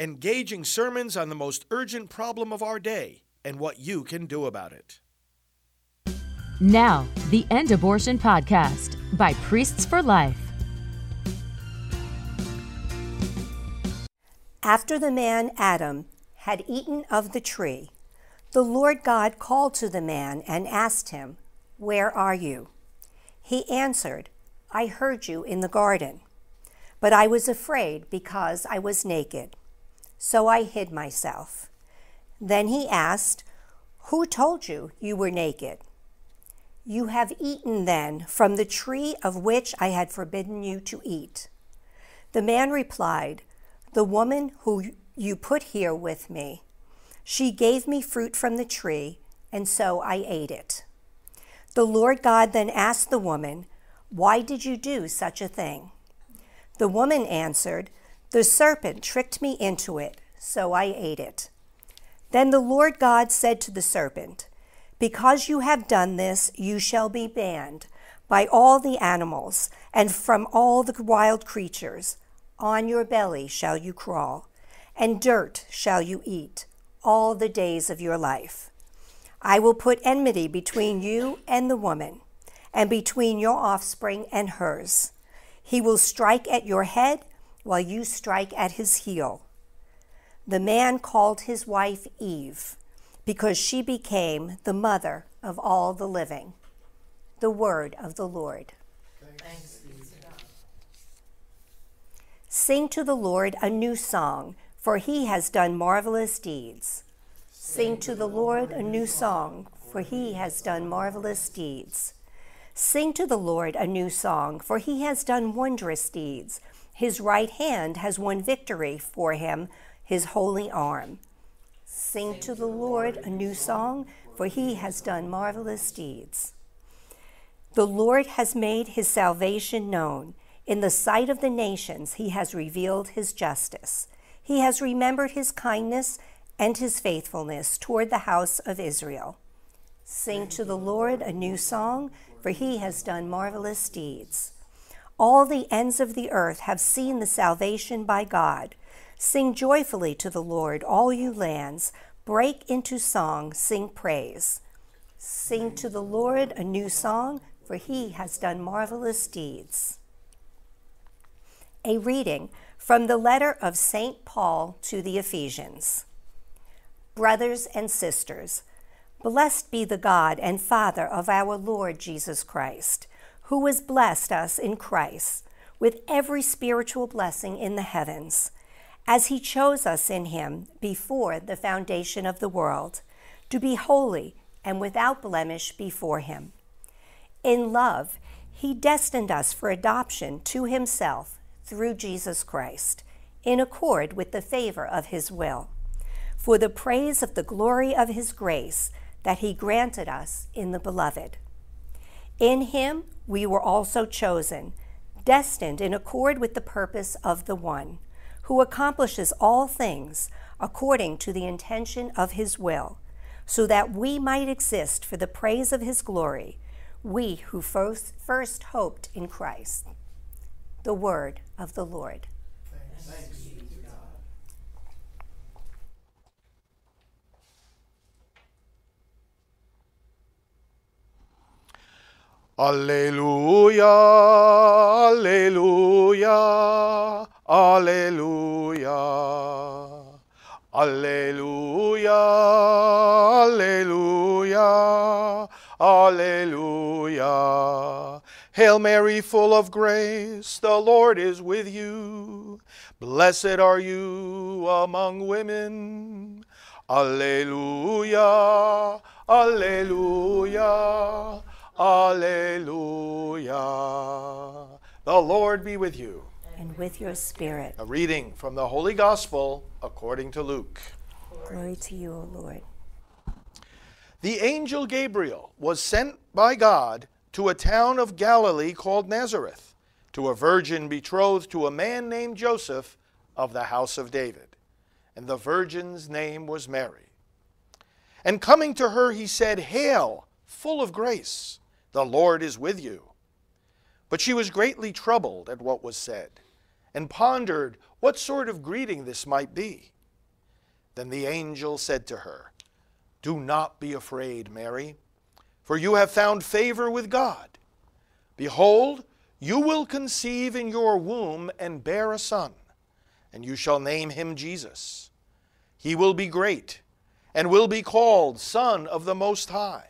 engaging sermons on the most urgent problem of our day and what you can do about it. Now, the End Abortion Podcast by Priests for Life. After the man Adam had eaten of the tree, the Lord God called to the man and asked him, Where are you? He answered, I heard you in the garden, but I was afraid because I was naked. So I hid myself. Then he asked, Who told you you were naked? You have eaten then from the tree of which I had forbidden you to eat. The man replied, The woman who you put here with me, she gave me fruit from the tree, and so I ate it. The Lord God then asked the woman, Why did you do such a thing? The woman answered, The serpent tricked me into it, so I ate it. Then the Lord God said to the serpent, because you have done this, you shall be banned by all the animals and from all the wild creatures. On your belly shall you crawl, and dirt shall you eat all the days of your life. I will put enmity between you and the woman, and between your offspring and hers. He will strike at your head, while you strike at his heel. The man called his wife Eve because she became the mother of all the living. The word of the Lord. Thanks. Sing to the Lord a new song, for he has done marvelous deeds. Sing to the Lord a new song, for he has done marvelous deeds. Sing to the Lord a new song, for he has done wondrous deeds. His right hand has won victory for him, his holy arm. Sing to the Lord a new song, for he has done marvelous deeds. The Lord has made his salvation known. In the sight of the nations, he has revealed his justice. He has remembered his kindness and his faithfulness toward the house of Israel. Sing to the Lord a new song, for he has done marvelous deeds. All the ends of the earth have seen the salvation by God. Sing joyfully to the Lord, all you lands. Break into song, sing praise. Sing to the Lord a new song, for he has done marvelous deeds. A reading from the letter of St. Paul to the Ephesians. Brothers and sisters, blessed be the God and Father of our Lord Jesus Christ, who has blessed us in Christ with every spiritual blessing in the heavens as he chose us in him before the foundation of the world, to be holy and without blemish before him. In love, he destined us for adoption to himself through Jesus Christ, in accord with the favor of his will, for the praise of the glory of his grace that he granted us in the Beloved. In him we were also chosen, destined in accord with the purpose of the one who accomplishes all things according to the intention of his will, so that we might exist for the praise of his glory, we who first, first hoped in Christ. The word of the Lord. Thanks. Alleluia, Alleluia, Alleluia. Alleluia. Alleluia. Alleluia. Hail Mary, full of grace, the Lord is with you. Blessed are you among women. Alleluia. Alleluia. Alleluia. The Lord be with you and with your spirit. A reading from the Holy Gospel according to Luke. Glory to you, O Lord. The angel Gabriel was sent by God to a town of Galilee called Nazareth, to a virgin betrothed to a man named Joseph of the house of David. And the virgin's name was Mary. And coming to her, he said, Hail, full of grace, the Lord is with you. But she was greatly troubled at what was said and pondered what sort of greeting this might be. Then the angel said to her, Do not be afraid, Mary, for you have found favor with God. Behold, you will conceive in your womb and bear a son, and you shall name him Jesus. He will be great, and will be called Son of the Most High.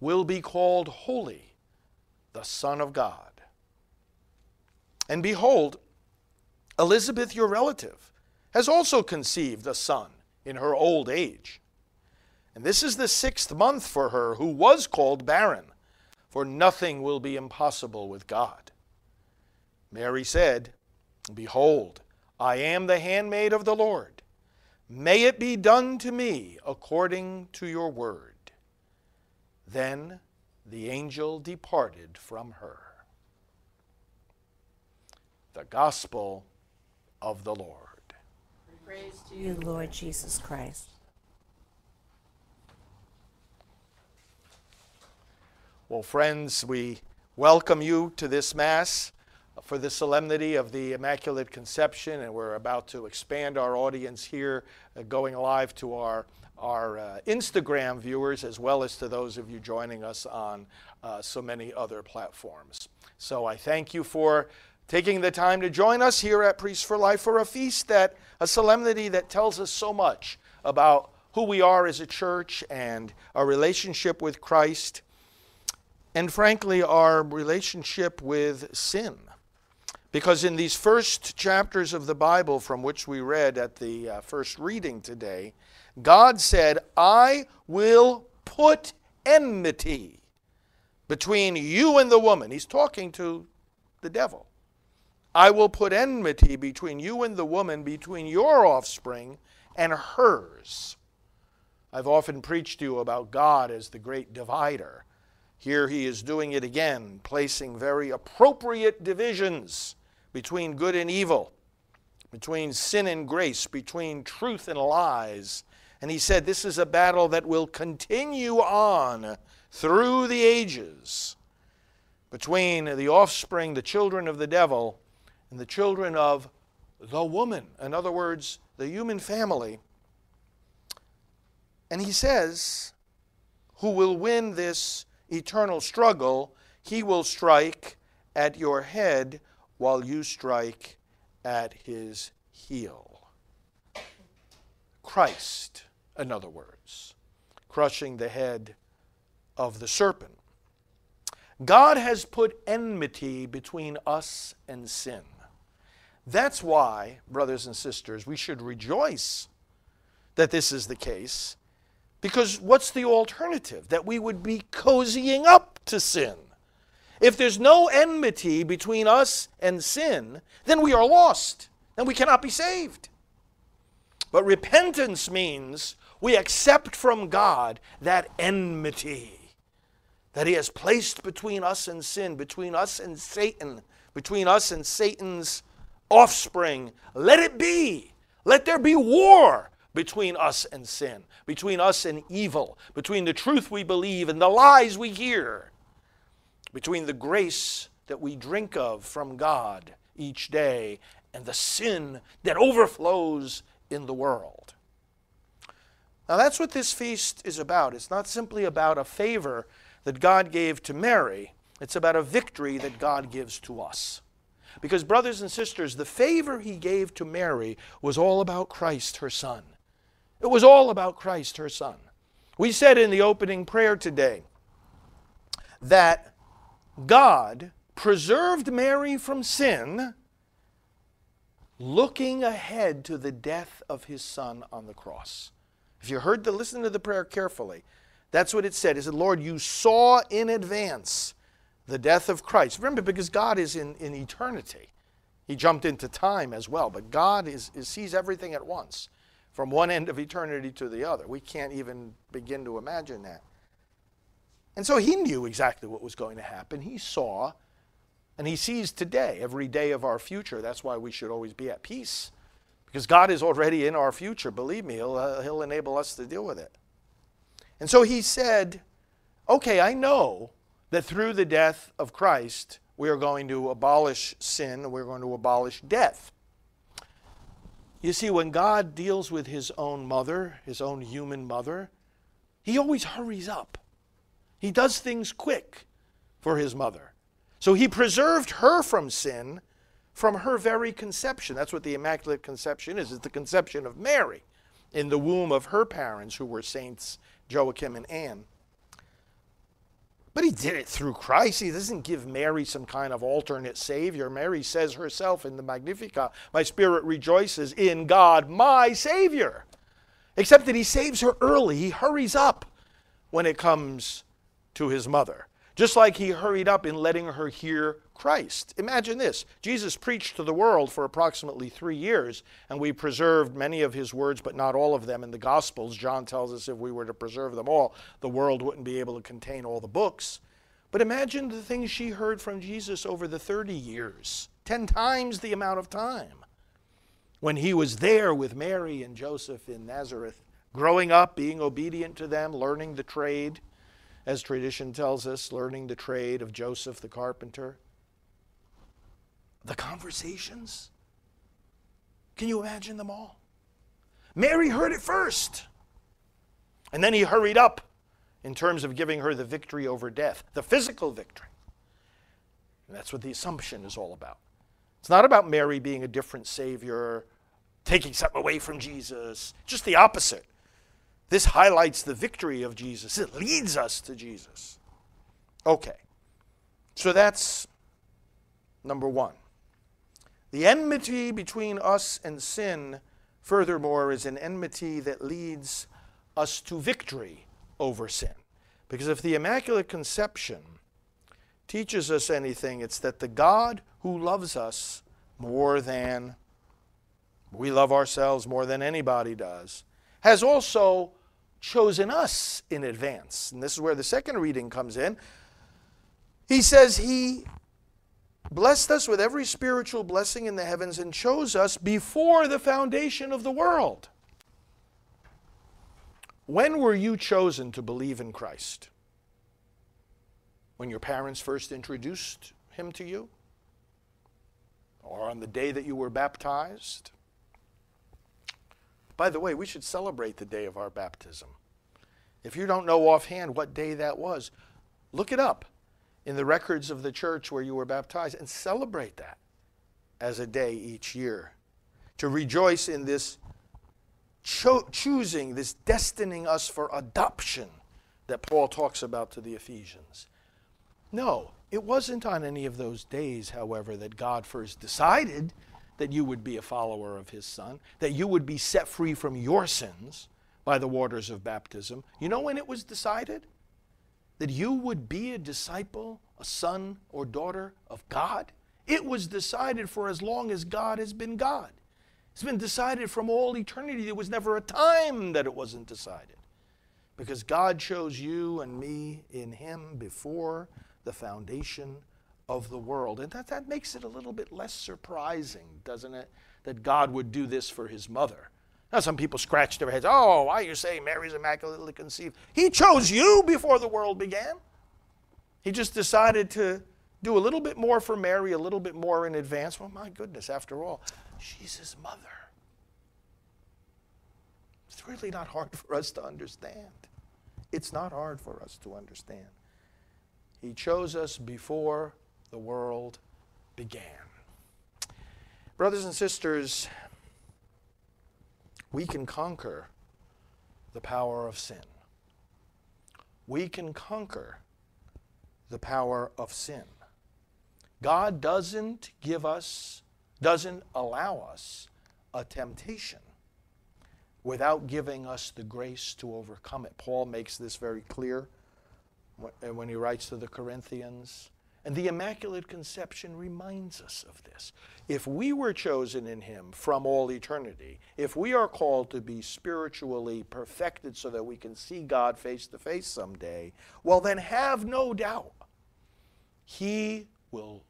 will be called Holy, the Son of God. And behold, Elizabeth, your relative, has also conceived a son in her old age. And this is the sixth month for her who was called barren, for nothing will be impossible with God. Mary said, Behold, I am the handmaid of the Lord. May it be done to me according to your word. Then the angel departed from her the gospel of the Lord. Praise to you, Lord Jesus Christ. Well, friends, we welcome you to this Mass for the solemnity of the Immaculate Conception, and we're about to expand our audience here, uh, going live to our, our uh, Instagram viewers as well as to those of you joining us on uh, so many other platforms. So I thank you for taking the time to join us here at Priests for Life for a feast that, a solemnity that tells us so much about who we are as a church and our relationship with Christ, and frankly, our relationship with sin. Because in these first chapters of the Bible, from which we read at the uh, first reading today, God said, I will put enmity between you and the woman. He's talking to the devil. I will put enmity between you and the woman, between your offspring and hers. I've often preached to you about God as the great divider. Here he is doing it again, placing very appropriate divisions between good and evil, between sin and grace, between truth and lies. And he said, This is a battle that will continue on through the ages between the offspring, the children of the devil, and the children of the woman. In other words, the human family. And he says, Who will win this eternal struggle? He will strike at your head while you strike at his heel. Christ, in other words, crushing the head of the serpent. God has put enmity between us and sin. That's why, brothers and sisters, we should rejoice that this is the case. Because what's the alternative? That we would be cozying up to sin. If there's no enmity between us and sin, then we are lost. Then we cannot be saved. But repentance means we accept from God that enmity that He has placed between us and sin, between us and Satan, between us and Satan's offspring. Let it be. Let there be war between us and sin, between us and evil, between the truth we believe and the lies we hear, between the grace that we drink of from God each day and the sin that overflows in the world. Now, that's what this feast is about. It's not simply about a favor that God gave to Mary, it's about a victory that God gives to us. Because, brothers and sisters, the favor he gave to Mary was all about Christ, her son. It was all about Christ, her son. We said in the opening prayer today that God preserved Mary from sin, looking ahead to the death of his son on the cross. If you heard the listen to the prayer carefully, that's what it said. It said, Lord, you saw in advance the death of Christ. Remember, because God is in, in eternity. He jumped into time as well, but God is, is, sees everything at once, from one end of eternity to the other. We can't even begin to imagine that. And so he knew exactly what was going to happen. He saw, and he sees today, every day of our future. That's why we should always be at peace, because God is already in our future. Believe me, he'll, uh, he'll enable us to deal with it. And so he said, Okay, I know that through the death of Christ, we are going to abolish sin, we're going to abolish death. You see, when God deals with his own mother, his own human mother, he always hurries up. He does things quick for his mother. So he preserved her from sin from her very conception. That's what the Immaculate Conception is. It's the conception of Mary in the womb of her parents, who were saints Joachim and Anne. But he did it through Christ. He doesn't give Mary some kind of alternate Savior. Mary says herself in the Magnificat, My spirit rejoices in God, my Savior. Except that he saves her early. He hurries up when it comes to his mother. Just like he hurried up in letting her hear Christ. Imagine this Jesus preached to the world for approximately three years, and we preserved many of his words, but not all of them in the Gospels. John tells us if we were to preserve them all, the world wouldn't be able to contain all the books. But imagine the things she heard from Jesus over the 30 years, 10 times the amount of time. When he was there with Mary and Joseph in Nazareth, growing up, being obedient to them, learning the trade, as tradition tells us, learning the trade of Joseph the carpenter the conversations. Can you imagine them all? Mary heard it first. And then he hurried up in terms of giving her the victory over death, the physical victory. And that's what the Assumption is all about. It's not about Mary being a different Savior, taking something away from Jesus, just the opposite. This highlights the victory of Jesus, it leads us to Jesus. Okay, so that's number one. The enmity between us and sin, furthermore, is an enmity that leads us to victory over sin. Because if the Immaculate Conception teaches us anything, it's that the God who loves us more than we love ourselves more than anybody does, has also chosen us in advance. And this is where the second reading comes in. He says, He blessed us with every spiritual blessing in the heavens, and chose us before the foundation of the world. When were you chosen to believe in Christ? When your parents first introduced him to you? Or on the day that you were baptized? By the way, we should celebrate the day of our baptism. If you don't know offhand what day that was, look it up in the records of the church where you were baptized and celebrate that as a day each year. To rejoice in this cho- choosing, this destining us for adoption that Paul talks about to the Ephesians. No, it wasn't on any of those days, however, that God first decided that you would be a follower of his son, that you would be set free from your sins by the waters of baptism. You know when it was decided? that you would be a disciple, a son or daughter of God? It was decided for as long as God has been God. It's been decided from all eternity. There was never a time that it wasn't decided. Because God chose you and me in Him before the foundation of the world. And that, that makes it a little bit less surprising, doesn't it? That God would do this for His mother. Now, some people scratch their heads. Oh, why are you saying Mary's immaculately conceived? He chose you before the world began. He just decided to do a little bit more for Mary, a little bit more in advance. Well, my goodness, after all, she's his mother. It's really not hard for us to understand. It's not hard for us to understand. He chose us before the world began. Brothers and sisters, we can conquer the power of sin. We can conquer the power of sin. God doesn't give us, doesn't allow us a temptation without giving us the grace to overcome it. Paul makes this very clear when he writes to the Corinthians. And the Immaculate Conception reminds us of this. If we were chosen in Him from all eternity, if we are called to be spiritually perfected so that we can see God face to face someday, well, then have no doubt. He will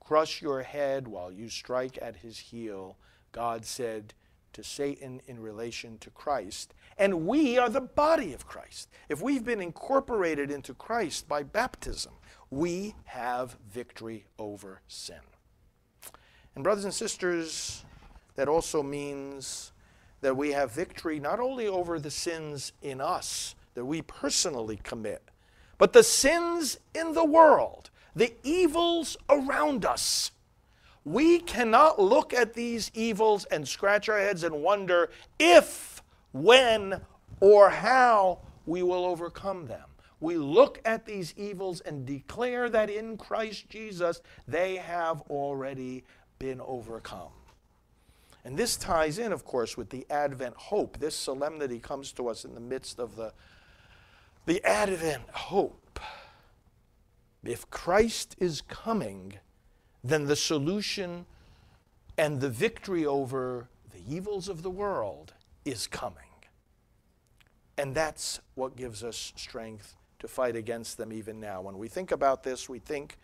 crush your head while you strike at His heel, God said to Satan in relation to Christ. And we are the body of Christ. If we've been incorporated into Christ by baptism, we have victory over sin. And, brothers and sisters, that also means that we have victory not only over the sins in us that we personally commit, but the sins in the world, the evils around us. We cannot look at these evils and scratch our heads and wonder if, when, or how we will overcome them we look at these evils and declare that in Christ Jesus they have already been overcome. And this ties in, of course, with the Advent hope. This solemnity comes to us in the midst of the, the Advent hope. If Christ is coming, then the solution and the victory over the evils of the world is coming. And that's what gives us strength to fight against them even now. When we think about this, we think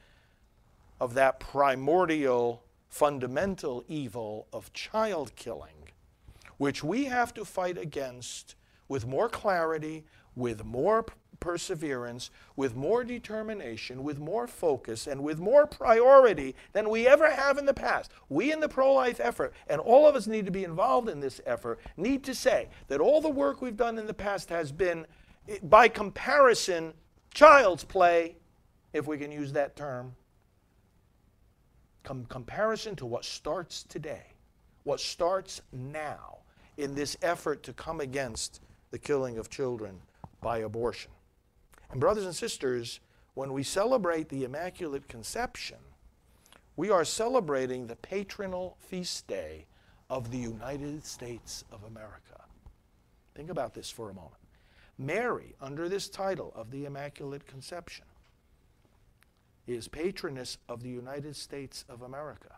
of that primordial, fundamental evil of child killing, which we have to fight against with more clarity, with more perseverance, with more determination, with more focus, and with more priority than we ever have in the past. We in the pro life effort, and all of us need to be involved in this effort, need to say that all the work we've done in the past has been by comparison, child's play, if we can use that term, com- comparison to what starts today, what starts now in this effort to come against the killing of children by abortion. And, brothers and sisters, when we celebrate the Immaculate Conception, we are celebrating the patronal feast day of the United States of America. Think about this for a moment. Mary, under this title of the Immaculate Conception, is patroness of the United States of America.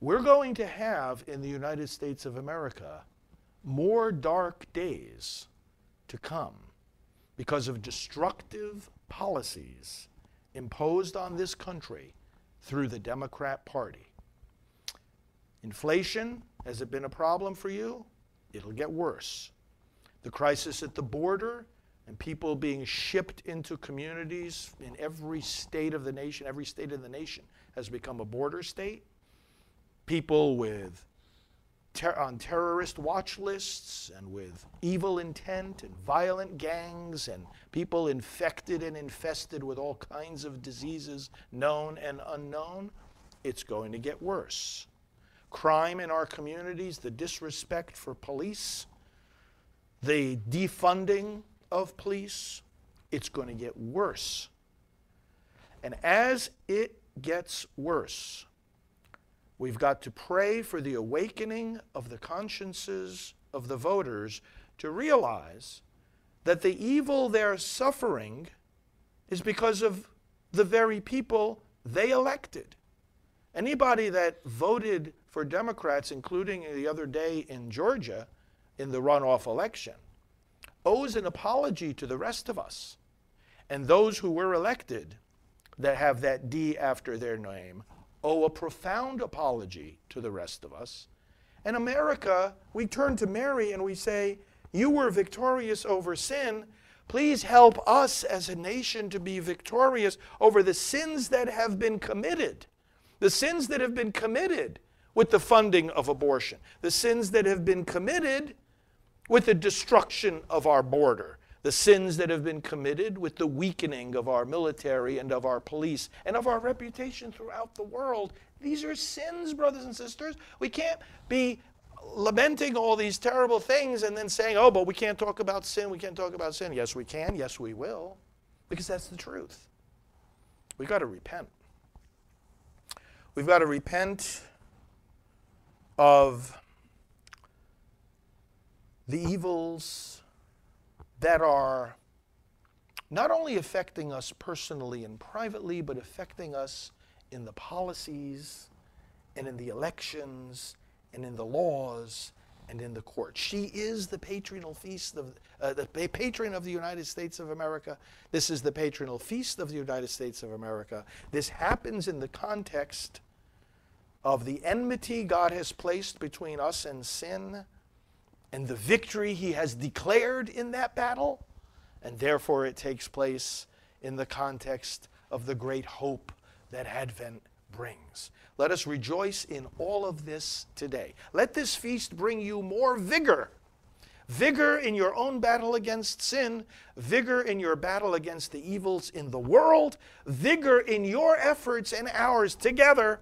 We're going to have in the United States of America more dark days to come because of destructive policies imposed on this country through the Democrat Party. Inflation, has it been a problem for you? It'll get worse the crisis at the border, and people being shipped into communities in every state of the nation, every state of the nation has become a border state. People with ter- on terrorist watch lists and with evil intent and violent gangs and people infected and infested with all kinds of diseases, known and unknown, it's going to get worse. Crime in our communities, the disrespect for police, the defunding of police, it's going to get worse. And as it gets worse, we've got to pray for the awakening of the consciences of the voters to realize that the evil they're suffering is because of the very people they elected. Anybody that voted for Democrats, including the other day in Georgia, in the runoff election owes an apology to the rest of us. And those who were elected that have that D after their name owe a profound apology to the rest of us. And America, we turn to Mary and we say, You were victorious over sin. Please help us as a nation to be victorious over the sins that have been committed. The sins that have been committed with the funding of abortion, the sins that have been committed with the destruction of our border, the sins that have been committed with the weakening of our military and of our police and of our reputation throughout the world. These are sins, brothers and sisters. We can't be lamenting all these terrible things and then saying, oh, but we can't talk about sin. We can't talk about sin. Yes, we can. Yes, we will. Because that's the truth. We've got to repent. We've got to repent of the evils that are not only affecting us personally and privately, but affecting us in the policies and in the elections and in the laws and in the court. She is the patronal feast of uh, the patron of the United States of America. This is the patronal feast of the United States of America. This happens in the context of the enmity God has placed between us and sin and the victory he has declared in that battle. And therefore, it takes place in the context of the great hope that Advent brings. Let us rejoice in all of this today. Let this feast bring you more vigor. Vigor in your own battle against sin, vigor in your battle against the evils in the world, vigor in your efforts and ours together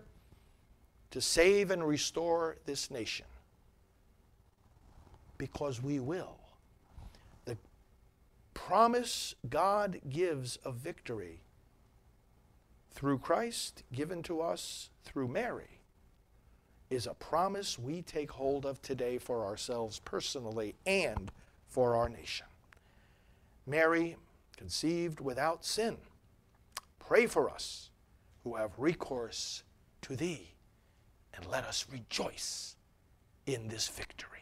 to save and restore this nation. Because we will. The promise God gives of victory through Christ given to us through Mary is a promise we take hold of today for ourselves personally and for our nation. Mary, conceived without sin, pray for us who have recourse to thee, and let us rejoice in this victory.